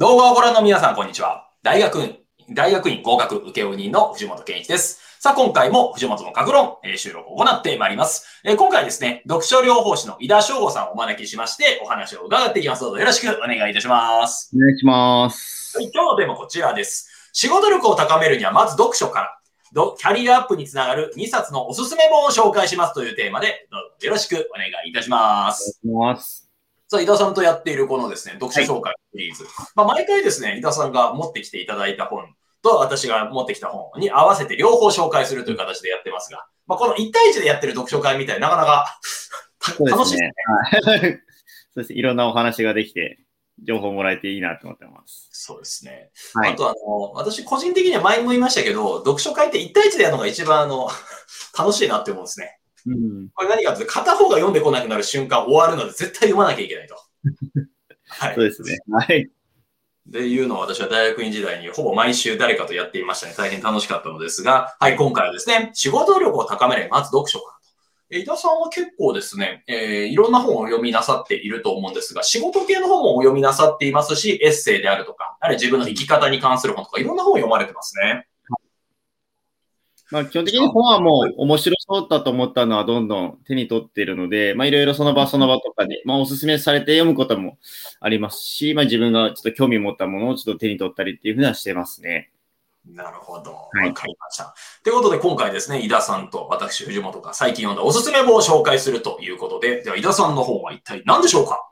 動画をご覧の皆さん、こんにちは。大学院、大学院合格請負人の藤本健一です。さあ、今回も藤本の格論、えー収録を行ってまいります。えー今回ですね、読書療法士の井田翔吾さんをお招きしまして、お話を伺っていきます。どうぞよろしくお願いいたします。お願いします。はい今日のテーマはこちらです。仕事力を高めるには、まず読書から。どキャリアアップにつながる2冊のおすすめ本を紹介しますというテーマで、どうぞよろしくお願いいたします。お願いします。さあ、井田さんとやっているこのですね、読書紹介シリーズ。まあ、毎回ですね、井田さんが持ってきていただいた本と私が持ってきた本に合わせて両方紹介するという形でやってますが、まあ、この1対1でやってる読書会みたいな、なかなか楽しいすね。はい。そうですね。いろんなお話ができて、情報もらえていいなと思ってます。そうですね。はい。あとあの、私個人的には前も言いましたけど、読書会って1対1でやるのが一番あの、楽しいなって思うんですね。うん。これ何かというと、片方が読んでこなくなる瞬間終わるので絶対読まなきゃいけないと。はいそう。ですね。はい。っていうのを私は大学院時代にほぼ毎週誰かとやっていましたね。大変楽しかったのですが、はい、今回はですね、仕事力を高める、まず読書からと。え井田さんは結構ですね、えーいろんな本をお読みなさっていると思うんですが、仕事系の本もお読みなさっていますし、エッセイであるとか、あるいは自分の生き方に関する本とか、いろんな本を読まれてますね。まあ、基本的に本はもう面白そうだと思ったのはどんどん手に取っているので、まあ、いろいろその場その場とかで、まあ、おすすめされて読むこともありますし、まあ、自分がちょっと興味持ったものをちょっと手に取ったりっていうふうにはしてますね。なるほど。わはいかりました。ということで今回ですね、井田さんと私、藤本が最近読んだおすすめ本を紹介するということで、では井田さんの本は一体何でしょうか？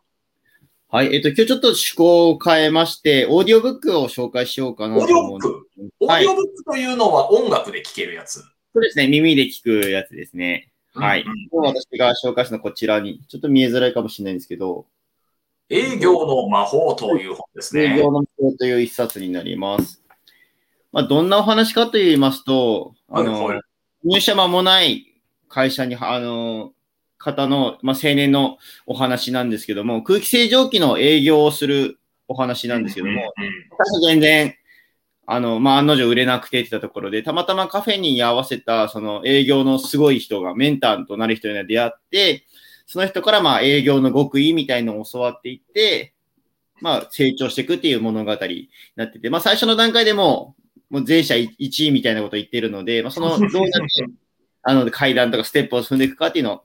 はい。えっと、今日ちょっと趣向を変えまして、オーディオブックを紹介しようかなオーディと思うんですオブック？オーはいディオブックというのは音楽で聴けるやつ？そうですね。耳で聞くやつですね。はい。今日私が紹介したのはこちらに、ちょっと見えづらいかもしれないんですけど、営業の魔法という本ですね。営業の向という一冊になります。まあ、どんなお話かと言いますと、あの、はいはい入社間もない会社に、あの、方の、まあ、青年のお話なんですけども、空気清浄機の営業をするお話なんですけども、全然、あの、まあ、案の定売れなくてって言ったところで、たまたまカフェに居合わせた、その営業のすごい人が、メンターとなる人に出会って、その人から、まあ、営業の極意みたいのを教わっていって、まあ、成長していくっていう物語になってて、まあ、最初の段階でもう、もう全社1位みたいなことを言ってるので、まあ、その、どうやって、あの、階段とかステップを踏んでいくかっていうのを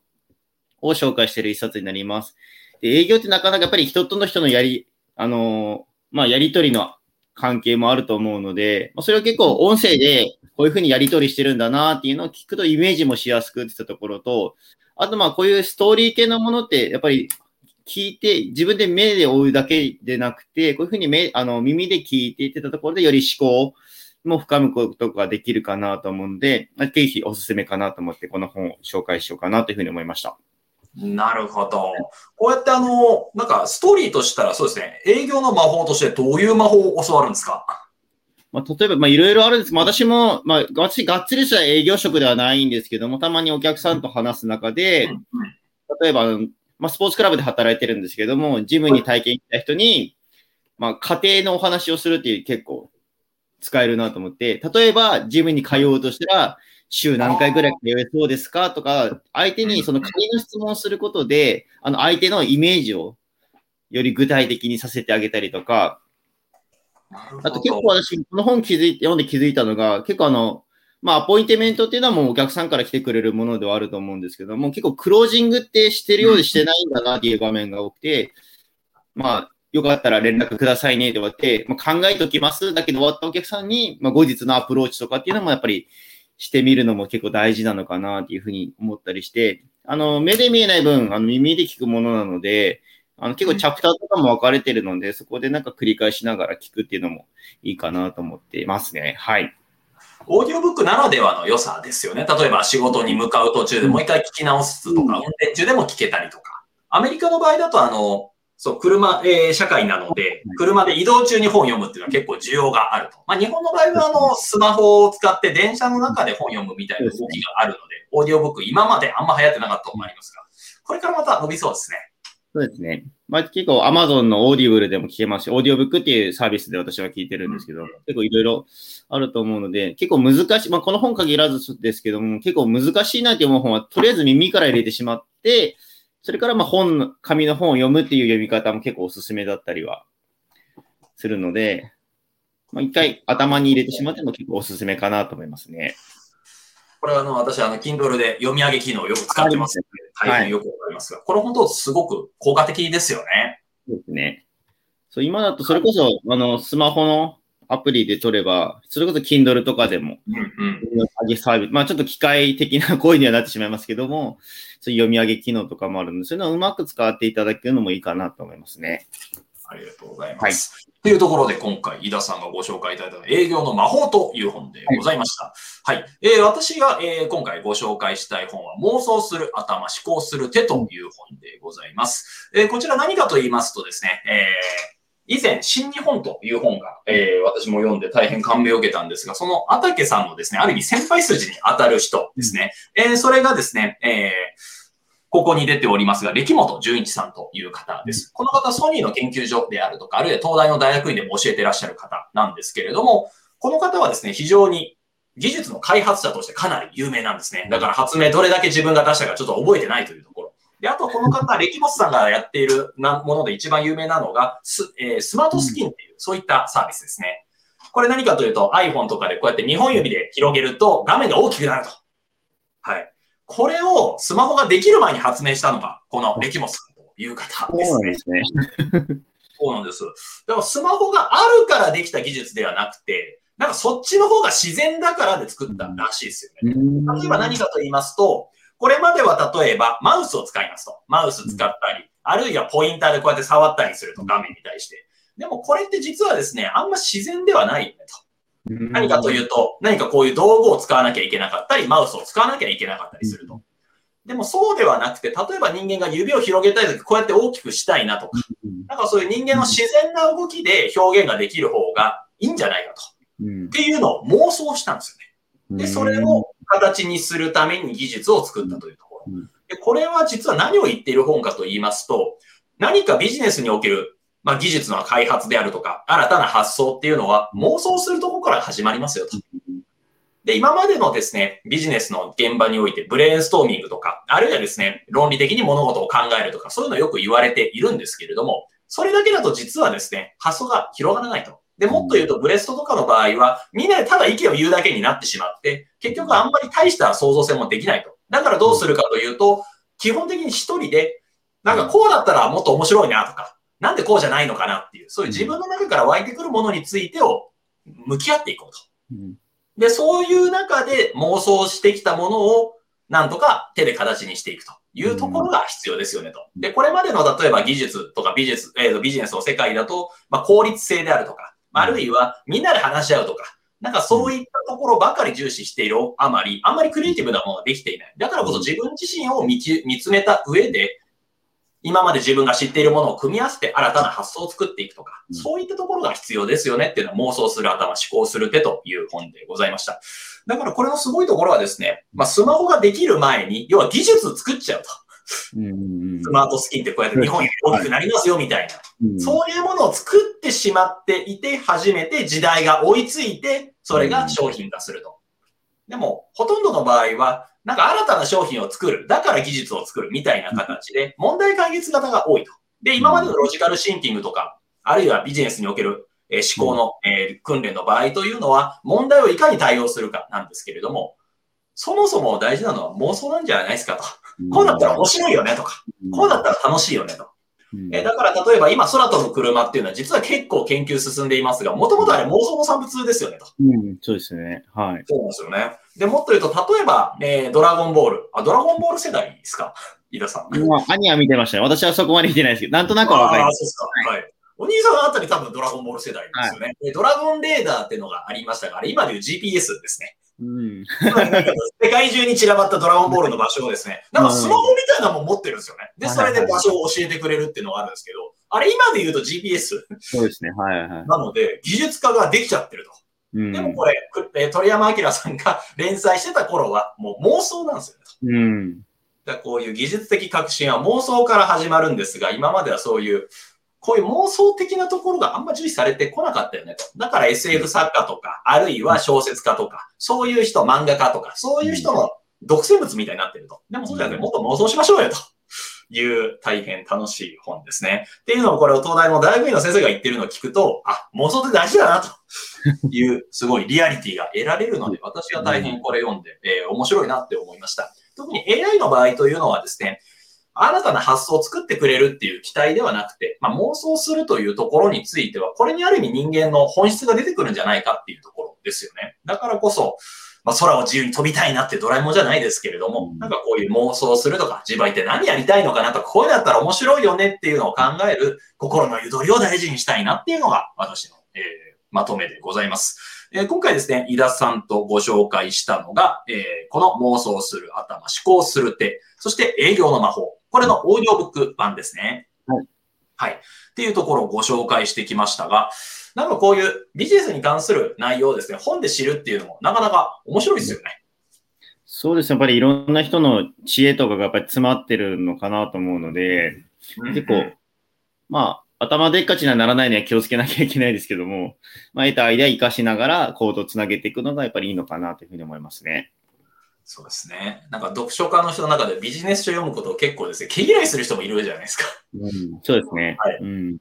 を紹介している一冊になります。で、営業ってなかなかやっぱり人との人のやり、あのまあ、やりとりの関係もあると思うので、まあ、それを結構音声でこういうふうにやりとりしてるんだなっていうのを聞くとイメージもしやすくってったところと、あとまあこういうストーリー系のものってやっぱり聞いて自分で目で追うだけでなくて、こういうふうに目あの耳で聞いていってたところでより思考も深むことができるかなと思うので、まあぜひおすすめかなと思ってこの本を紹介しようかなというふうに思いました。なるほど。こうやってあの、なんかストーリーとしたらそうですね、営業の魔法としてどういう魔法を教わるんですか？まあ、例えば、まあ、いろいろあるんです。まあ、私も、まあ、私、がっつりした営業職ではないんですけども、たまにお客さんと話す中で、例えば、まあ、スポーツクラブで働いてるんですけども、ジムに体験に来た人に、まあ、家庭のお話をするっていう結構使えるなと思って、例えば、ジムに通おうとしたら、週何回ぐらい通えそうですかとか、相手にその仮の質問をすることで、あの、相手のイメージをより具体的にさせてあげたりとか、あと結構私、この本気づいて、読んで気づいたのが、結構あの、まあ、アポイントメントっていうのはもうお客さんから来てくれるものではあると思うんですけども、結構クロージングってしてるようでしてないんだなっていう場面が多くて、まあ、よかったら連絡くださいねって言われて、まあ、考えておきます。だけど終わったお客さんに、まあ、後日のアプローチとかっていうのもやっぱりしてみるのも結構大事なのかなっていうふうに思ったりして、あの、目で見えない分、あの、耳で聞くものなので、あの、結構チャプターとかも分かれてるので、そこでなんか繰り返しながら聞くっていうのもいいかなと思ってますね。はい。オーディオブックならではの良さですよね。例えば仕事に向かう途中でもう一回聞き直すとか、運転中でも聞けたりとか。アメリカの場合だと、あの、そう、車、えー社会なので、車で移動中に本を読むっていうのは結構需要があると。まあ、日本の場合は、あの、スマホを使って電車の中で本読むみたいな動きがあるので、オーディオブック今まであんま流行ってなかったと思いますが、これからまた伸びそうですね。そうですね。まあ、結構 Amazon のオーディブルでも聞けますし、オーディオブックっていうサービスで私は聞いてるんですけど、結構いろいろあると思うので、結構難しい、まあ、この本限らずですけども、結構難しいなって思う本は、とりあえず耳から入れてしまって、それからまあ本の、紙の本を読むっていう読み方も結構おすすめだったりはするので、まあ、一回頭に入れてしまっても結構おすすめかなと思いますね。これはあの、私、あの、Kindle で読み上げ機能をよく使ってますので、大変よくわかりますが、はい、これ本当すごく効果的ですよね。そうですね。そう、今だとそれこそ、あの、スマホのアプリで取れば、それこそ Kindle とかでも、うんうん、サービス、まあちょっと機械的な行為にはなってしまいますけども、そういう読み上げ機能とかもあるので、そういうのをうまく使っていただけるのもいいかなと思いますね。ありがとうございます。はい、というところで今回、井田さんがご紹介いただいた営業の魔法という本でございました。はい。はい、えー、私が、えー、今回ご紹介したい本は、妄想する頭、思考する手という本でございます。えー、こちら何かと言いますとですね、えー以前、新日本という本が、えー、私も読んで大変感銘を受けたんですが、その ata けさんのですね、ある意味先輩筋に当たる人ですね。うん、えー、それがですね、えーここに出ておりますが、歴本純一さんという方です。この方、ソニーの研究所であるとか、あるいは東大の大学院でも教えていらっしゃる方なんですけれども、この方はですね、非常に技術の開発者としてかなり有名なんですね。だから発明どれだけ自分が出したかちょっと覚えてないという。で、あとこの方、歴本さんがやっているもので一番有名なのが、ス,、えー、スマートスキンっていう、そういったサービスですね。これ何かというと iPhone とかでこうやって2本指で広げると画面が大きくなると。はい。これをスマホができる前に発明したのが、このレキモスという方ですね。そうですね。そうなんです。でもスマホがあるからできた技術ではなくて、なんかそっちの方が自然だからで作ったらしいですよね。例えば何かと言いますと、これまでは例えばマウスを使いますと。マウス使ったり、あるいはポインターでこうやって触ったりすると画面に対して。でもこれって実はですね、あんま自然ではないよねと。何かというと、何かこういう道具を使わなきゃいけなかったり、マウスを使わなきゃいけなかったりすると。でもそうではなくて、例えば人間が指を広げたいとき、こうやって大きくしたいなとか、なんかそういう人間の自然な動きで表現ができる方がいいんじゃないかと。っていうのを妄想したんですよね。で、それを形にするために技術を作ったというところ。で、これは実は何を言っている本かと言いますと、何かビジネスにおけるまあ、技術の開発であるとか、新たな発想っていうのは妄想するところから始まりますよと。で、今までのですね、ビジネスの現場においてブレインストーミングとか、あるいはですね、論理的に物事を考えるとか、そういうのよく言われているんですけれども、それだけだと実はですね、発想が広がらないと。で、もっと言うと、ブレストとかの場合は、みんなでただ意見を言うだけになってしまって、結局あんまり大した創造性もできないと。だからどうするかというと、基本的に一人で、なんかこうだったらもっと面白いなとか、なんでこうじゃないのかなっていう、そういう自分の中から湧いてくるものについてを向き合っていこうと。で、そういう中で妄想してきたものをなんとか手で形にしていくというところが必要ですよねと。で、これまでの例えば技術とか美術、えー、ビジネスの世界だと、まあ、効率性であるとか、あるいはみんなで話し合うとか、なんかそういったところばかり重視しているあまり、あんまりクリエイティブなものができていない。だからこそ自分自身を見つめた上で、今まで自分が知っているものを組み合わせて新たな発想を作っていくとか、そういったところが必要ですよねっていうのは妄想する頭、思考する手という本でございました。だからこれのすごいところはですね、まあ、スマホができる前に、要は技術作っちゃうと。スマートスキンってこうやって日本より大きくなりますよみたいな。そういうものを作ってしまっていて、初めて時代が追いついて、それが商品化すると。でも、ほとんどの場合は、なんか新たな商品を作る。だから技術を作るみたいな形で、問題解決型が多いと。で、今までのロジカルシンキングとか、あるいはビジネスにおける思考の、え訓練の場合というのは、問題をいかに対応するかなんですけれども、そもそも大事なのは妄想なんじゃないですかと。こうだったら面白いよねとか、こうだったら楽しいよねと。えだから例えば今空飛ぶ車っていうのは実は結構研究進んでいますが、もともとあれ妄想の産物ですよねと。うん、そうですね。はい。そうなんですよね。で、もっと言うと、例えば、えー、ドラゴンボール。あ、ドラゴンボール世代ですか？飯田さん。まあ、アニは見てましたね。私はそこまで見てないですけど、なんとなくはわかります。あ、そうですか。はい。お兄さんのあたり多分ドラゴンボール世代ですよね。はい、ドラゴンレーダーっていうのがありましたが、あれ今でいう GPS ですね。うん、世界中に散らばったドラゴンボールの場所をですね、なんかスマホみたいなもん持ってるんですよね。で、それで場所を教えてくれるっていうのがあるんですけど、あれ今で言うと GPS。そうですね。はいはい。なので、技術化ができちゃってると。うん、でもこれ、え鳥山明さんが連載してた頃は、もう妄想なんですよね。うん。だこういう技術的革新は妄想から始まるんですが、今まではそういう、こういう妄想的なところがあんま重視されてこなかったよねと。だから SF 作家とか、あるいは小説家とか、そういう人、漫画家とか、そういう人の独占物みたいになってると。でもそうじゃなくて、もっと妄想しましょうよと。いう大変楽しい本ですね。っていうのをこれを東大の大学院の先生が言ってるのを聞くと、あ、妄想って大事だなというすごいリアリティが得られるので、私は大変これ読んで、えー、面白いなって思いました。特に AI の場合というのはですね、新たな発想を作ってくれるっていう期待ではなくて、まあ、妄想するというところについては、これにある意味人間の本質が出てくるんじゃないかっていうところですよね。だからこそ、まあ、空を自由に飛びたいなってドラえもんじゃないですけれども、なんかこういう妄想するとか、自分って何やりたいのかなとか、こういうのだったら面白いよねっていうのを考える心のゆとりを大事にしたいなっていうのが私の、えー、まとめでございます。えー、今回ですね、井田さんとご紹介したのが、えー、この妄想する頭、思考する手、そして営業の魔法。これのオーディオブック版ですね。はい。はい。っていうところをご紹介してきましたが、なんかこういうビジネスに関する内容をですね、本で知るっていうのもなかなか面白いですよね。そうですね。やっぱりいろんな人の知恵とかがやっぱり詰まってるのかなと思うので、結構、まあ、頭でっかちにはならないには気をつけなきゃいけないですけども、まあ、得たアイデア活かしながらコードをつなげていくのがやっぱりいいのかなというふうに思いますね。そうですね。なんか読書家の人の中でビジネス書読むことを結構ですね、毛嫌いする人もいるじゃないですか。うん、そうですね。はい。うん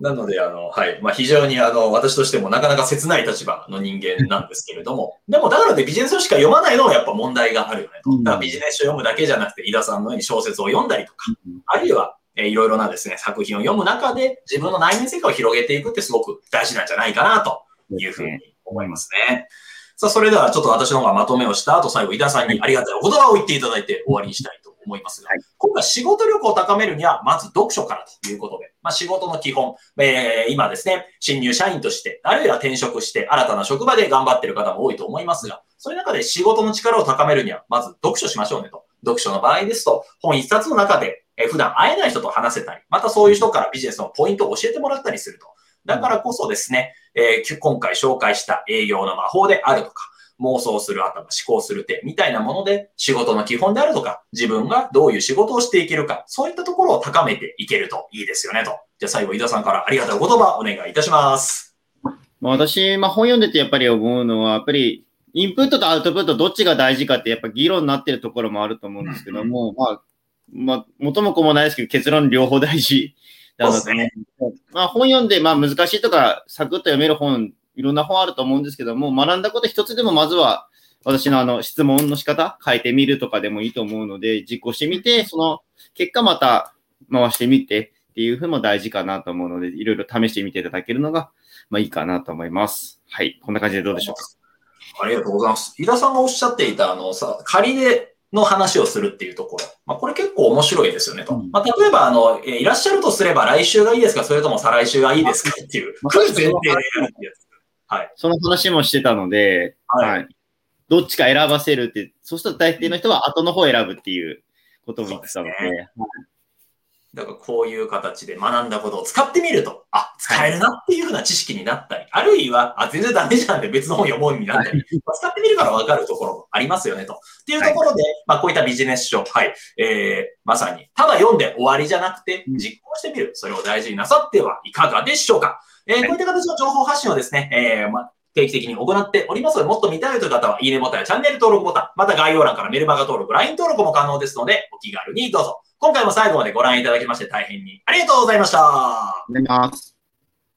なので、あの、はい。まあ、非常に、あの、私としてもなかなか切ない立場の人間なんですけれども、でも、だからでビジネス書しか読まないのはやっぱ問題があるよねと。だからビジネス書読むだけじゃなくて、井田さんのように小説を読んだりとか、あるいは、えー、いろいろなですね、作品を読む中で自分の内面世界を広げていくってすごく大事なんじゃないかなというふうに思いますね。さあ、それではちょっと私の方がまとめをした後、最後、井田さんにありがたいお言葉を言っていただいて終わりにしたいと思いますが、今回仕事力を高めるには、まず読書からということで、まあ、仕事の基本、えー、今ですね、新入社員として、あるいは転職して新たな職場で頑張っている方も多いと思いますが、そういう中で仕事の力を高めるには、まず読書しましょうねと。読書の場合ですと、本一冊の中で、え普段会えない人と話せたり、またそういう人からビジネスのポイントを教えてもらったりすると。だからこそですね、えー、今回紹介した営業の魔法であるとか、妄想する頭、思考する手みたいなもので仕事の基本であるとか、自分がどういう仕事をしていけるか、そういったところを高めていけるといいですよねと。じゃあ最後、井田さんからありがたいお言葉お願いいたします。私、まあ、本読んでてやっぱり思うのは、やっぱりインプットとアウトプットどっちが大事かってやっぱ議論になってるところもあると思うんですけども、まあ、まあ、元も子もないですけど結論両方大事だなとね。まあ、本読んで、まあ難しいとかサクッと読める本いろんな本あると思うんですけども、学んだこと一つでもまずは、私のあの質問の仕方変えてみるとかでもいいと思うので、実行してみて、その結果また回してみてっていうふうも大事かなと思うので、いろいろ試してみていただけるのが、まあいいかなと思います。はい。こんな感じでどうでしょうか？ありがとうございます。井田さんがおっしゃっていた、あのさ、仮での話をするっていうところ。まあ、これ結構面白いですよねと。まあ、例えば、あの、いらっしゃるとすれば来週がいいですか？それとも再来週がいいですか？っていう、まあ、前提でやるってやつ。はい。その話もしてたので、はい、はい。どっちか選ばせるって、そうすると大抵の人は後の方を選ぶっていうことも言ってたので。でね、だからこういう形で学んだことを使ってみると、あ、使えるなっていうふうな知識になったり、あるいは、あ、全然ダメじゃんって別の本読もうになったり、使ってみるからわかるところもありますよねと。っていうところで、はい、まあこういったビジネス書、はい、えー、まさに、ただ読んで終わりじゃなくて、実行してみる。それを大事になさってはいかがでしょうか。えー、こういった形の情報発信をですね、えー、ま、定期的に行っておりますので、もっと見たいという方は、いいねボタンやチャンネル登録ボタン、また概要欄からメルマガ登録、LINE 登録も可能ですので、お気軽にどうぞ。今回も最後までご覧いただきまして大変にありがとうございました。ありがとうございます。